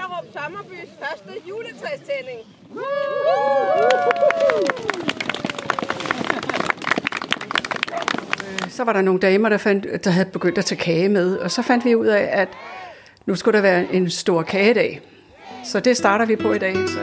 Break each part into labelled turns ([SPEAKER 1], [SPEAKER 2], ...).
[SPEAKER 1] Vellerup Sommerbys første juletræstænding.
[SPEAKER 2] Så var der nogle damer, der, fandt, der havde begyndt at tage kage med, og så fandt vi ud af, at nu skulle der være en stor kagedag. Så det starter vi på i dag. Så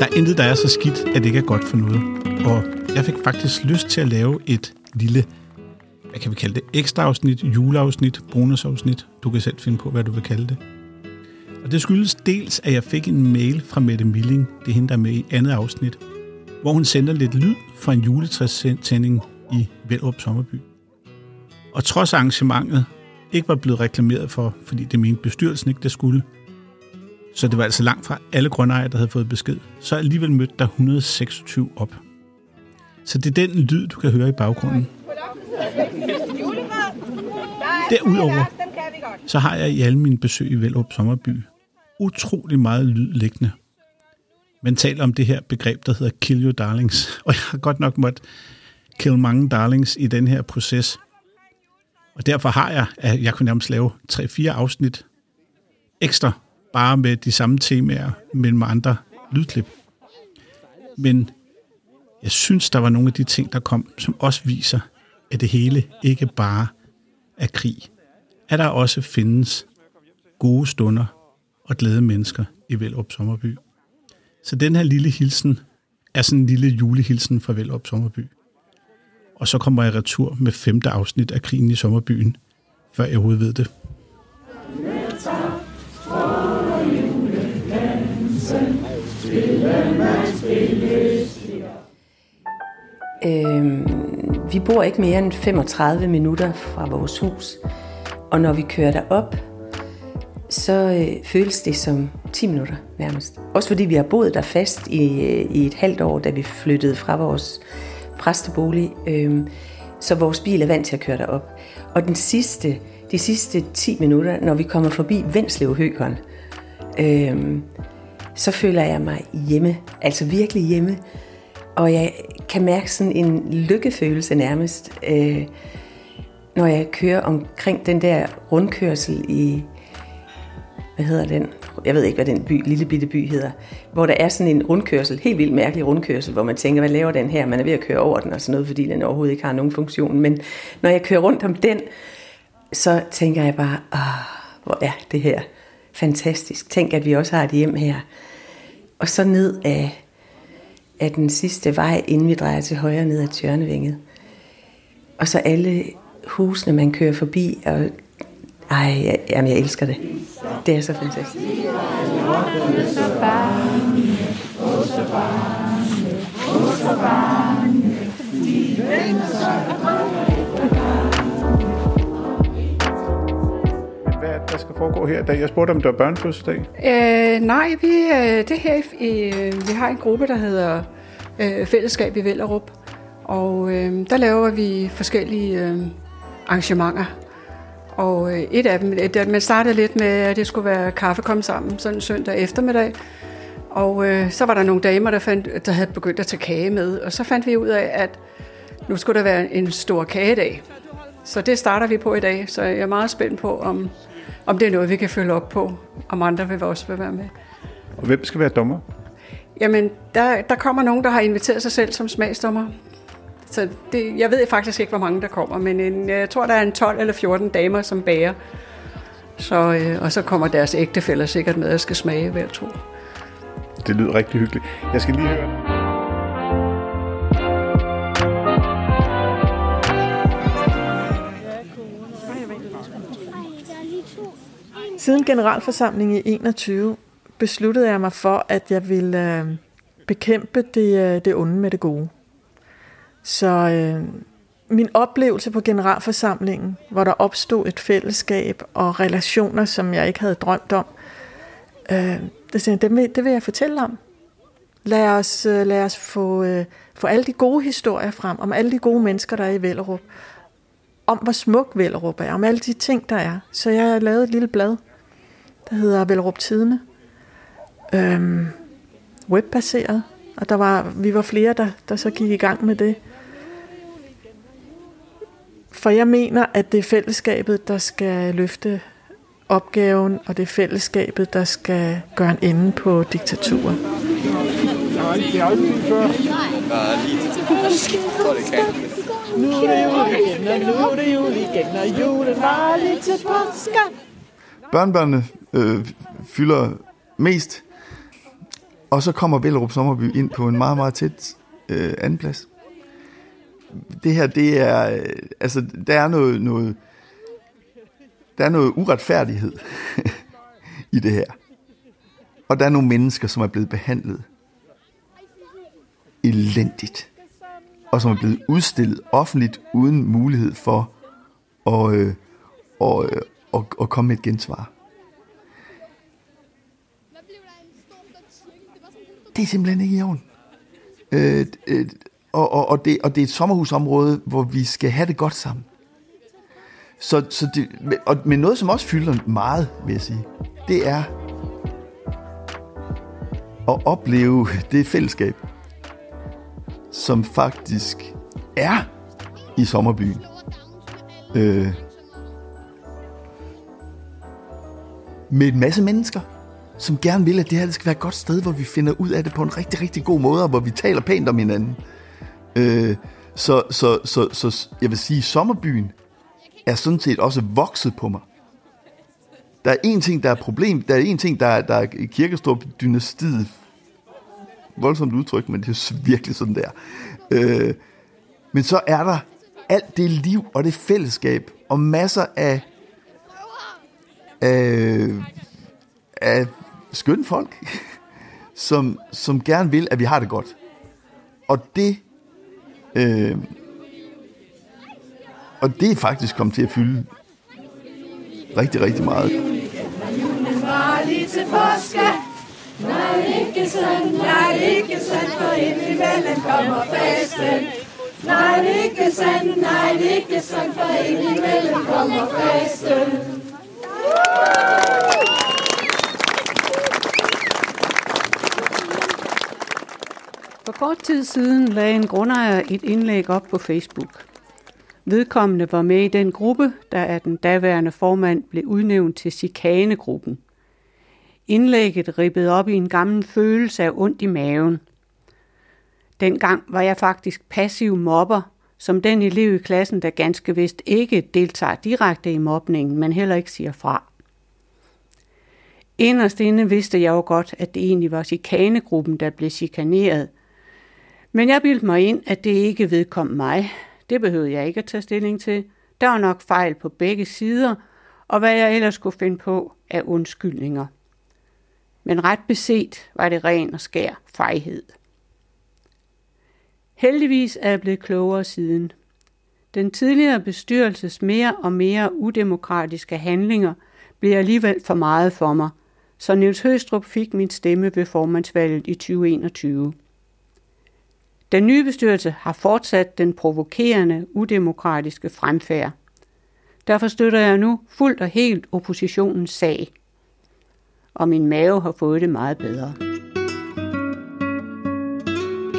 [SPEAKER 3] Der er intet, der er så skidt, at det ikke er godt for noget. Og jeg fik faktisk lyst til at lave et lille, hvad kan vi kalde det, ekstra afsnit, juleafsnit, bonusafsnit. Du kan selv finde på, hvad du vil kalde det. Og det skyldes dels, at jeg fik en mail fra Mette Milling, det er hende, der er med i andet afsnit, hvor hun sender lidt lyd fra en juletræstænding i Velrup Sommerby. Og trods arrangementet ikke var blevet reklameret for, fordi det mente bestyrelsen ikke, det skulle, så det var altså langt fra alle grundejere, der havde fået besked, så alligevel mødte der 126 op. Så det er den lyd, du kan høre i baggrunden. Derudover, så har jeg i alle mine besøg i Velrup Sommerby utrolig meget lyd liggende. Man taler om det her begreb, der hedder kill your darlings, og jeg har godt nok måttet kill mange darlings i den her proces. Og derfor har jeg, at jeg kunne nærmest lave 3-4 afsnit ekstra, bare med de samme temaer, men med andre lydklip. Men jeg synes, der var nogle af de ting, der kom, som også viser, at det hele ikke bare er krig. At der også findes gode stunder og glade mennesker i Velop Sommerby. Så den her lille hilsen er sådan en lille julehilsen fra Velop Sommerby. Og så kommer jeg retur med femte afsnit af Krigen i Sommerbyen, før jeg overhovedet ved det.
[SPEAKER 4] Øhm, vi bor ikke mere end 35 minutter fra vores hus, og når vi kører derop, så øh, føles det som 10 minutter nærmest. Også fordi vi har boet der fast i, øh, i et halvt år, da vi flyttede fra vores præstebolig, øh, så vores bil er vant til at køre derop. Og den sidste, de sidste 10 minutter, når vi kommer forbi Venslev Høgård, øh, så føler jeg mig hjemme, altså virkelig hjemme. Og jeg kan mærke sådan en lykkefølelse nærmest, øh, når jeg kører omkring den der rundkørsel i, hvad hedder den? Jeg ved ikke, hvad den by, lille bitte by hedder. Hvor der er sådan en rundkørsel, helt vildt mærkelig rundkørsel, hvor man tænker, hvad laver den her? Man er ved at køre over den og sådan noget, fordi den overhovedet ikke har nogen funktion. Men når jeg kører rundt om den, så tænker jeg bare, ah, hvor er det her fantastisk. Tænk, at vi også har et hjem her. Og så ned af, af den sidste vej, inden vi drejer til højre ned ad Tjørnevinget. Og så alle husene, man kører forbi, og ej, jeg, jamen, jeg elsker det. Det er så fantastisk.
[SPEAKER 3] Hvad er det, der skal foregå her? Da jeg spurgte, om der var børnefødselsdag.
[SPEAKER 2] Øh, nej, vi, øh, det her, i, øh, vi har en gruppe, der hedder øh, Fællesskab i Vellerup, og øh, der laver vi forskellige øh, arrangementer. Og øh, et af dem, et, man startede lidt med, at det skulle være kaffe kom sammen, sådan en søndag eftermiddag. Og øh, så var der nogle damer, der, fandt, der havde begyndt at tage kage med, og så fandt vi ud af, at nu skulle der være en stor kagedag. Så det starter vi på i dag, så jeg er meget spændt på, om, om det er noget, vi kan følge op på, om andre vil også vil være med.
[SPEAKER 3] Og hvem skal være dommer?
[SPEAKER 2] Jamen, der, der kommer nogen, der har inviteret sig selv som smagsdommer. Så det, jeg ved faktisk ikke, hvor mange der kommer, men en, jeg tror, der er en 12 eller 14 damer, som bager. Så, øh, og så kommer deres ægtefæller sikkert med og skal smage hver to.
[SPEAKER 3] Det lyder rigtig hyggeligt. Jeg skal lige høre.
[SPEAKER 5] Siden generalforsamlingen i 21 besluttede jeg mig for, at jeg ville øh, bekæmpe det, øh, det onde med det gode. Så øh, min oplevelse på generalforsamlingen, hvor der opstod et fællesskab og relationer, som jeg ikke havde drømt om, øh, det, det, vil, det vil jeg fortælle om. Lad os, øh, lad os få, øh, få alle de gode historier frem, om alle de gode mennesker, der er i Vellerup. Om hvor smuk Vellerup er, om alle de ting, der er. Så jeg har lavet et lille blad, der hedder Vellerup Tidene. Øhm, webbaseret. Og der var, vi var flere, der, der så gik i gang med det. For jeg mener, at det er fællesskabet, der skal løfte opgaven, og det er fællesskabet, der skal gøre en ende på diktaturet.
[SPEAKER 6] Nu er det jul igen, og nu er det jul igen, og julen var lige til påske.
[SPEAKER 7] Børnebørnene øh, fylder mest, og så kommer Vellerup Sommerby ind på en meget, meget tæt øh, anden plads. Det her, det er, øh, altså, der er noget, noget, der er noget uretfærdighed i det her. Og der er nogle mennesker, som er blevet behandlet elendigt. Og som er blevet udstillet offentligt uden mulighed for at, øh, og, øh, at, at komme med et gensvar. Det er simpelthen ikke i orden. Øh, øh, og, og, og, det, og det er et sommerhusområde, hvor vi skal have det godt sammen. Så, så det, og, men noget, som også fylder meget, vil jeg sige, det er at opleve det fællesskab, som faktisk er i sommerbyen. Øh, med en masse mennesker, som gerne vil, at det her skal være et godt sted, hvor vi finder ud af det på en rigtig, rigtig god måde, og hvor vi taler pænt om hinanden. Øh, så, så, så, så jeg vil sige, sommerbyen er sådan set også vokset på mig. Der er en ting, der er problem. Der er en ting, der er, der er kirkestrup-dynastiet. Voldsomt udtryk, men det er virkelig sådan der. Øh, men så er der alt det liv og det fællesskab og masser af, af, af skønne folk, som, som gerne vil, at vi har det godt. Og det øh, og det er faktisk kommet til at fylde rigtig, rigtig meget. til påske. Nej, ikke sandt, nej, ikke sandt, for indimellem kommer festen. Nej, ikke sandt, nej, ikke sandt, for indimellem kommer festen.
[SPEAKER 8] Kort tid siden lagde en grundejer et indlæg op på Facebook. Vedkommende var med i den gruppe, der af den daværende formand blev udnævnt til chikanegruppen. Indlægget ribbede op i en gammel følelse af ondt i maven. Dengang var jeg faktisk passiv mobber, som den elev i klassen, der ganske vist ikke deltager direkte i mobningen, men heller ikke siger fra. Inderst inde vidste jeg jo godt, at det egentlig var chikanegruppen, der blev chikaneret. Men jeg bildte mig ind, at det ikke vedkom mig, det behøvede jeg ikke at tage stilling til. Der var nok fejl på begge sider, og hvad jeg ellers kunne finde på af undskyldninger. Men ret beset var det ren og skær fejhed. Heldigvis er jeg blevet klogere siden. Den tidligere bestyrelses mere og mere udemokratiske handlinger blev alligevel for meget for mig, så Niels Høstrup fik min stemme ved formandsvalget i 2021. Den nye bestyrelse har fortsat den provokerende, udemokratiske fremfærd. Derfor støtter jeg nu fuldt og helt oppositionens sag. Og min mave har fået det meget bedre.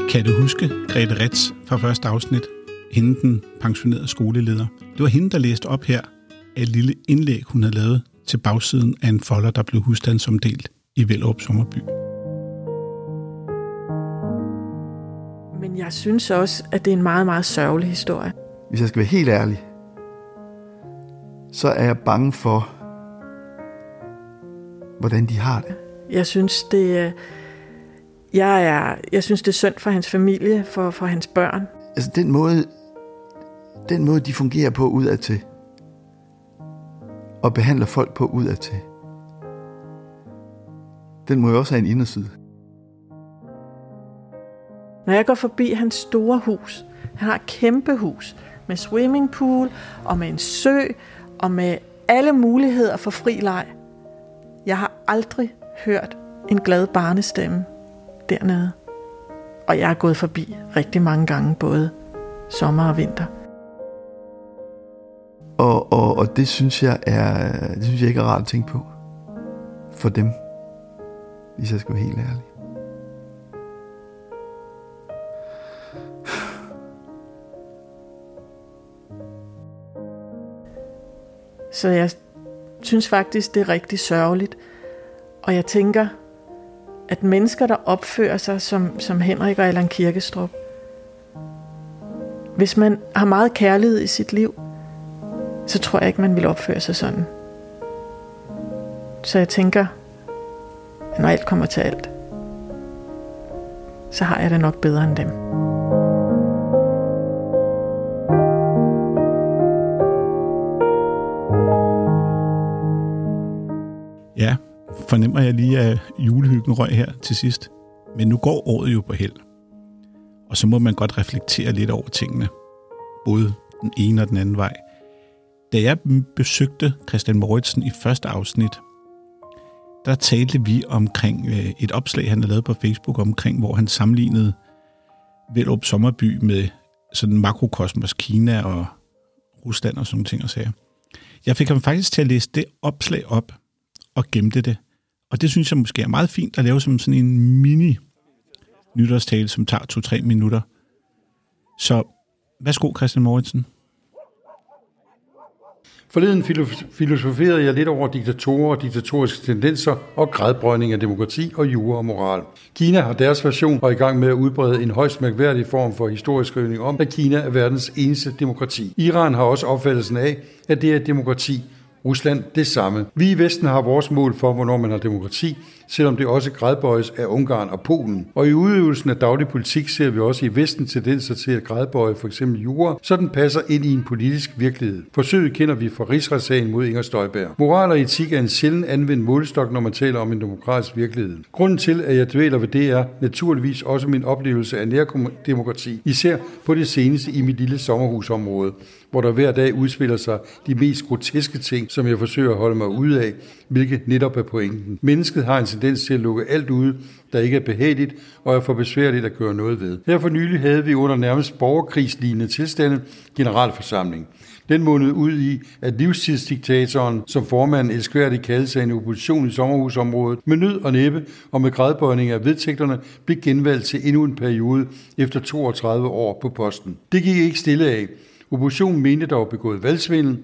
[SPEAKER 3] Kan du huske Grete Ritz fra første afsnit? Hende den pensionerede skoleleder. Det var hende, der læste op her af et lille indlæg, hun havde lavet til bagsiden af en folder, der blev husstandsomdelt i Vellerup Sommerby.
[SPEAKER 5] Men jeg synes også, at det er en meget, meget sørgelig historie.
[SPEAKER 7] Hvis jeg skal være helt ærlig, så er jeg bange for, hvordan de har det.
[SPEAKER 5] Jeg synes, det er, jeg, er, jeg synes, det er synd for hans familie, for, for hans børn.
[SPEAKER 7] Altså den måde, den måde, de fungerer på udadtil, og behandler folk på udadtil, den må jo også have en inderside.
[SPEAKER 5] Når jeg går forbi hans store hus, han har et kæmpe hus med swimmingpool og med en sø og med alle muligheder for fri leg. Jeg har aldrig hørt en glad barnestemme dernede. Og jeg er gået forbi rigtig mange gange, både sommer og vinter.
[SPEAKER 7] Og, og, og det synes jeg er, det synes jeg ikke er rart at tænke på. For dem. Hvis jeg skal være helt ærlig.
[SPEAKER 5] Så jeg synes faktisk, det er rigtig sørgeligt. Og jeg tænker, at mennesker, der opfører sig som, som Henrik og Allan Kirkestrup, hvis man har meget kærlighed i sit liv, så tror jeg ikke, man vil opføre sig sådan. Så jeg tænker, at når alt kommer til alt, så har jeg det nok bedre end dem.
[SPEAKER 3] Fornemmer jeg lige, at julehyggen røg her til sidst. Men nu går året jo på held. Og så må man godt reflektere lidt over tingene. Både den ene og den anden vej. Da jeg besøgte Christian Moritzen i første afsnit, der talte vi omkring øh, et opslag, han havde lavet på Facebook, omkring, hvor han sammenlignede Vellup Sommerby med sådan makrokosmos Kina og Rusland og sådan ting og sager. Jeg fik ham faktisk til at læse det opslag op og gemte det. Og det synes jeg måske er meget fint at lave som sådan en mini nytårstale, som tager to-tre minutter. Så værsgo, Christian Moritzen.
[SPEAKER 9] Forleden filosoferede jeg lidt over diktatorer og diktatoriske tendenser og gradbrøjning af demokrati og jura og moral. Kina har deres version og er i gang med at udbrede en højst mærkværdig form for historisk skrivning om, at Kina er verdens eneste demokrati. Iran har også opfattelsen af, at det er et demokrati, Rusland det samme. Vi i Vesten har vores mål for, hvornår man har demokrati, selvom det også gradbøjes af Ungarn og Polen. Og i udøvelsen af daglig politik ser vi også i Vesten tendenser til at gradbøje for eksempel jura, så den passer ind i en politisk virkelighed. Forsøget kender vi fra rigsretssagen mod Inger Støjberg. Moral og etik er en sjældent anvendt målestok, når man taler om en demokratisk virkelighed. Grunden til, at jeg dvæler ved det er naturligvis også min oplevelse af nærdemokrati, især på det seneste i mit lille sommerhusområde, hvor der hver dag udspiller sig de mest groteske ting, som jeg forsøger at holde mig ud af, hvilket netop er pointen. Mennesket har en tendens til at lukke alt ude, der ikke er behageligt og er for besværligt at gøre noget ved. Her for nylig havde vi under nærmest borgerkrigslignende tilstande generalforsamling. Den mundede ud i, at livstidsdiktatoren, som formanden elskværdigt kaldte sig en opposition i sommerhusområdet, med nød og næppe og med gradbøjning af vedtægterne, blev genvalgt til endnu en periode efter 32 år på posten. Det gik ikke stille af. Oppositionen mente, der var begået valgsvindel.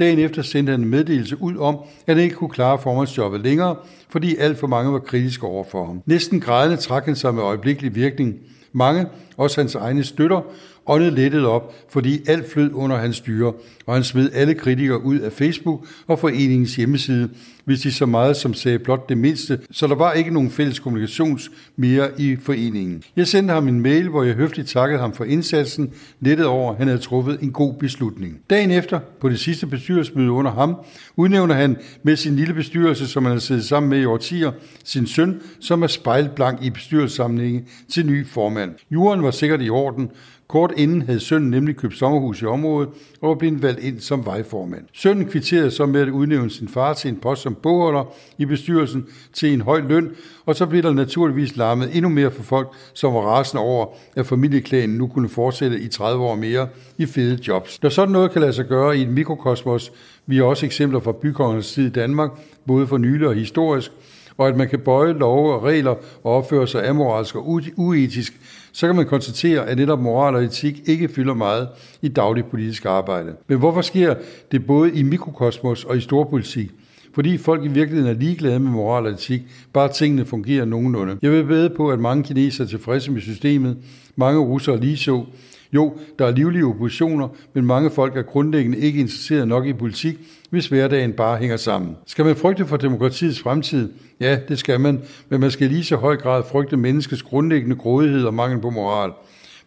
[SPEAKER 9] Dagen efter sendte han en meddelelse ud om, at han ikke kunne klare formandsjobbet længere, fordi alt for mange var kritiske over for ham. Næsten grædende trak han sig med øjeblikkelig virkning. Mange, også hans egne støtter, åndede lettet op, fordi alt flød under hans styre, og han smed alle kritikere ud af Facebook og foreningens hjemmeside, hvis de så meget som sagde blot det mindste, så der var ikke nogen fælles kommunikations mere i foreningen. Jeg sendte ham en mail, hvor jeg høfligt takkede ham for indsatsen, nettet over, at han havde truffet en god beslutning. Dagen efter, på det sidste bestyrelsesmøde under ham, udnævner han med sin lille bestyrelse, som han har siddet sammen med i årtier, sin søn, som er spejlblank i bestyrelsessamlingen, til ny formand. Juren var sikkert i orden, Kort inden havde sønnen nemlig købt sommerhus i området og var blevet valgt ind som vejformand. Sønnen kvitterede så med at udnævne sin far til en post som bogholder i bestyrelsen til en høj løn, og så blev der naturligvis larmet endnu mere for folk, som var rasende over, at familieklagen nu kunne fortsætte i 30 år mere i fede jobs. Når sådan noget kan lade sig gøre i et mikrokosmos, vi har også eksempler fra bykongernes tid i Danmark, både for nylig og historisk, og at man kan bøje love og regler og opføre sig amoralsk og uetisk, så kan man konstatere, at netop moral og etik ikke fylder meget i daglig politisk arbejde. Men hvorfor sker det både i mikrokosmos og i storpolitik? Fordi folk i virkeligheden er ligeglade med moral og etik, bare tingene fungerer nogenlunde. Jeg vil bede på, at mange kinesere er tilfredse med systemet, mange russere lige så, jo, der er livlige oppositioner, men mange folk er grundlæggende ikke interesseret nok i politik, hvis hverdagen bare hænger sammen. Skal man frygte for demokratiets fremtid? Ja, det skal man, men man skal lige så høj grad frygte menneskets grundlæggende grådighed og mangel på moral.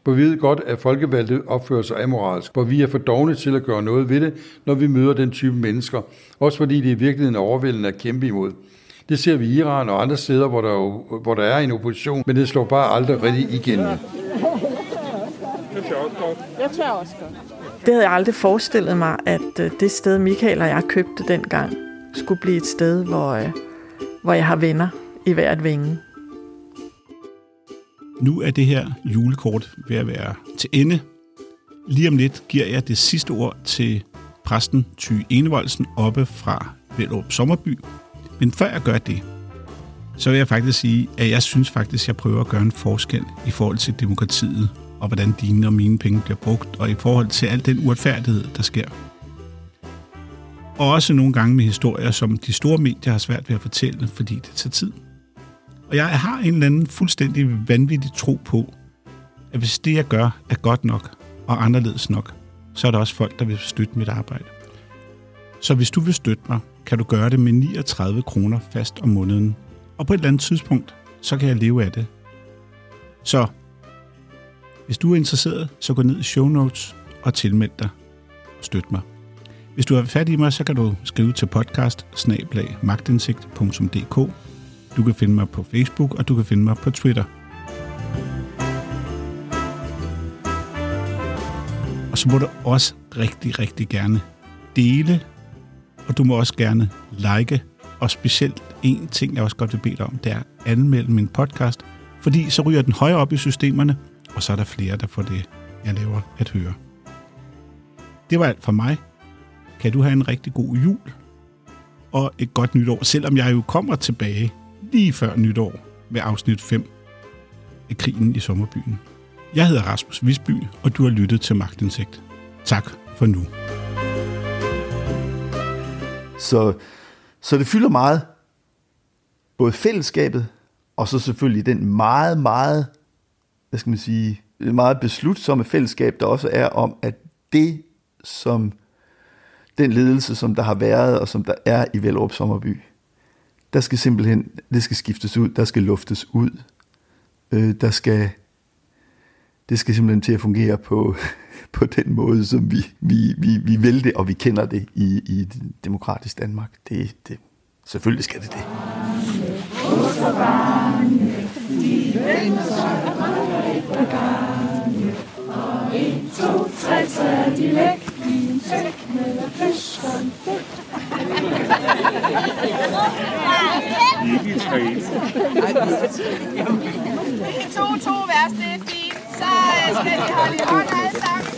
[SPEAKER 9] For vi ved godt, at folkevalgte opfører sig amoralsk, hvor vi er for dogne til at gøre noget ved det, når vi møder den type mennesker. Også fordi det i virkeligheden er overvældende at kæmpe imod. Det ser vi i Iran og andre steder, hvor der, hvor der er en opposition, men det slår bare aldrig rigtig igen.
[SPEAKER 2] Jeg tør også godt.
[SPEAKER 5] Det havde jeg aldrig forestillet mig, at øh, det sted, Michael og jeg købte dengang, skulle blive et sted, hvor, øh, hvor jeg har venner i hvert vinge.
[SPEAKER 3] Nu er det her julekort ved at være til ende. Lige om lidt giver jeg det sidste ord til præsten Ty Enevoldsen oppe fra Vellup Sommerby. Men før jeg gør det, så vil jeg faktisk sige, at jeg synes faktisk, at jeg prøver at gøre en forskel i forhold til demokratiet og hvordan dine og mine penge bliver brugt, og i forhold til al den uretfærdighed, der sker. Og Også nogle gange med historier, som de store medier har svært ved at fortælle, fordi det tager tid. Og jeg har en eller anden fuldstændig vanvittig tro på, at hvis det, jeg gør, er godt nok og anderledes nok, så er der også folk, der vil støtte mit arbejde. Så hvis du vil støtte mig, kan du gøre det med 39 kroner fast om måneden. Og på et eller andet tidspunkt, så kan jeg leve af det. Så hvis du er interesseret, så gå ned i show notes og tilmeld dig og støt mig. Hvis du har fat i mig, så kan du skrive til podcast magtindsigt.dk. Du kan finde mig på Facebook, og du kan finde mig på Twitter. Og så må du også rigtig, rigtig gerne dele, og du må også gerne like, og specielt en ting, jeg også godt vil bede dig om, det er at anmelde min podcast, fordi så ryger den højere op i systemerne, og så er der flere, der får det, jeg laver, at høre. Det var alt for mig. Kan du have en rigtig god jul og et godt nytår, selvom jeg jo kommer tilbage lige før nytår med afsnit 5 af Krigen i Sommerbyen. Jeg hedder Rasmus Visby, og du har lyttet til Magtindsigt. Tak for nu.
[SPEAKER 7] Så, så det fylder meget, både fællesskabet, og så selvfølgelig den meget, meget, hvad skal man sige, meget beslutsomme fællesskab, der også er om, at det, som den ledelse, som der har været, og som der er i Vellerup Sommerby, der skal simpelthen, det skal skiftes ud, der skal luftes ud, øh, der skal, det skal simpelthen til at fungere på, på den måde, som vi, vi, vi, vi vil det, og vi kender det i, i demokratisk Danmark. Det, det, selvfølgelig skal det det.
[SPEAKER 6] En, to, tre, så er de væk i en sæk med fiskkonfekt.
[SPEAKER 10] Ikke træne.
[SPEAKER 11] To, to vers, det er fint. Så skal vi holde i hånd alle sammen.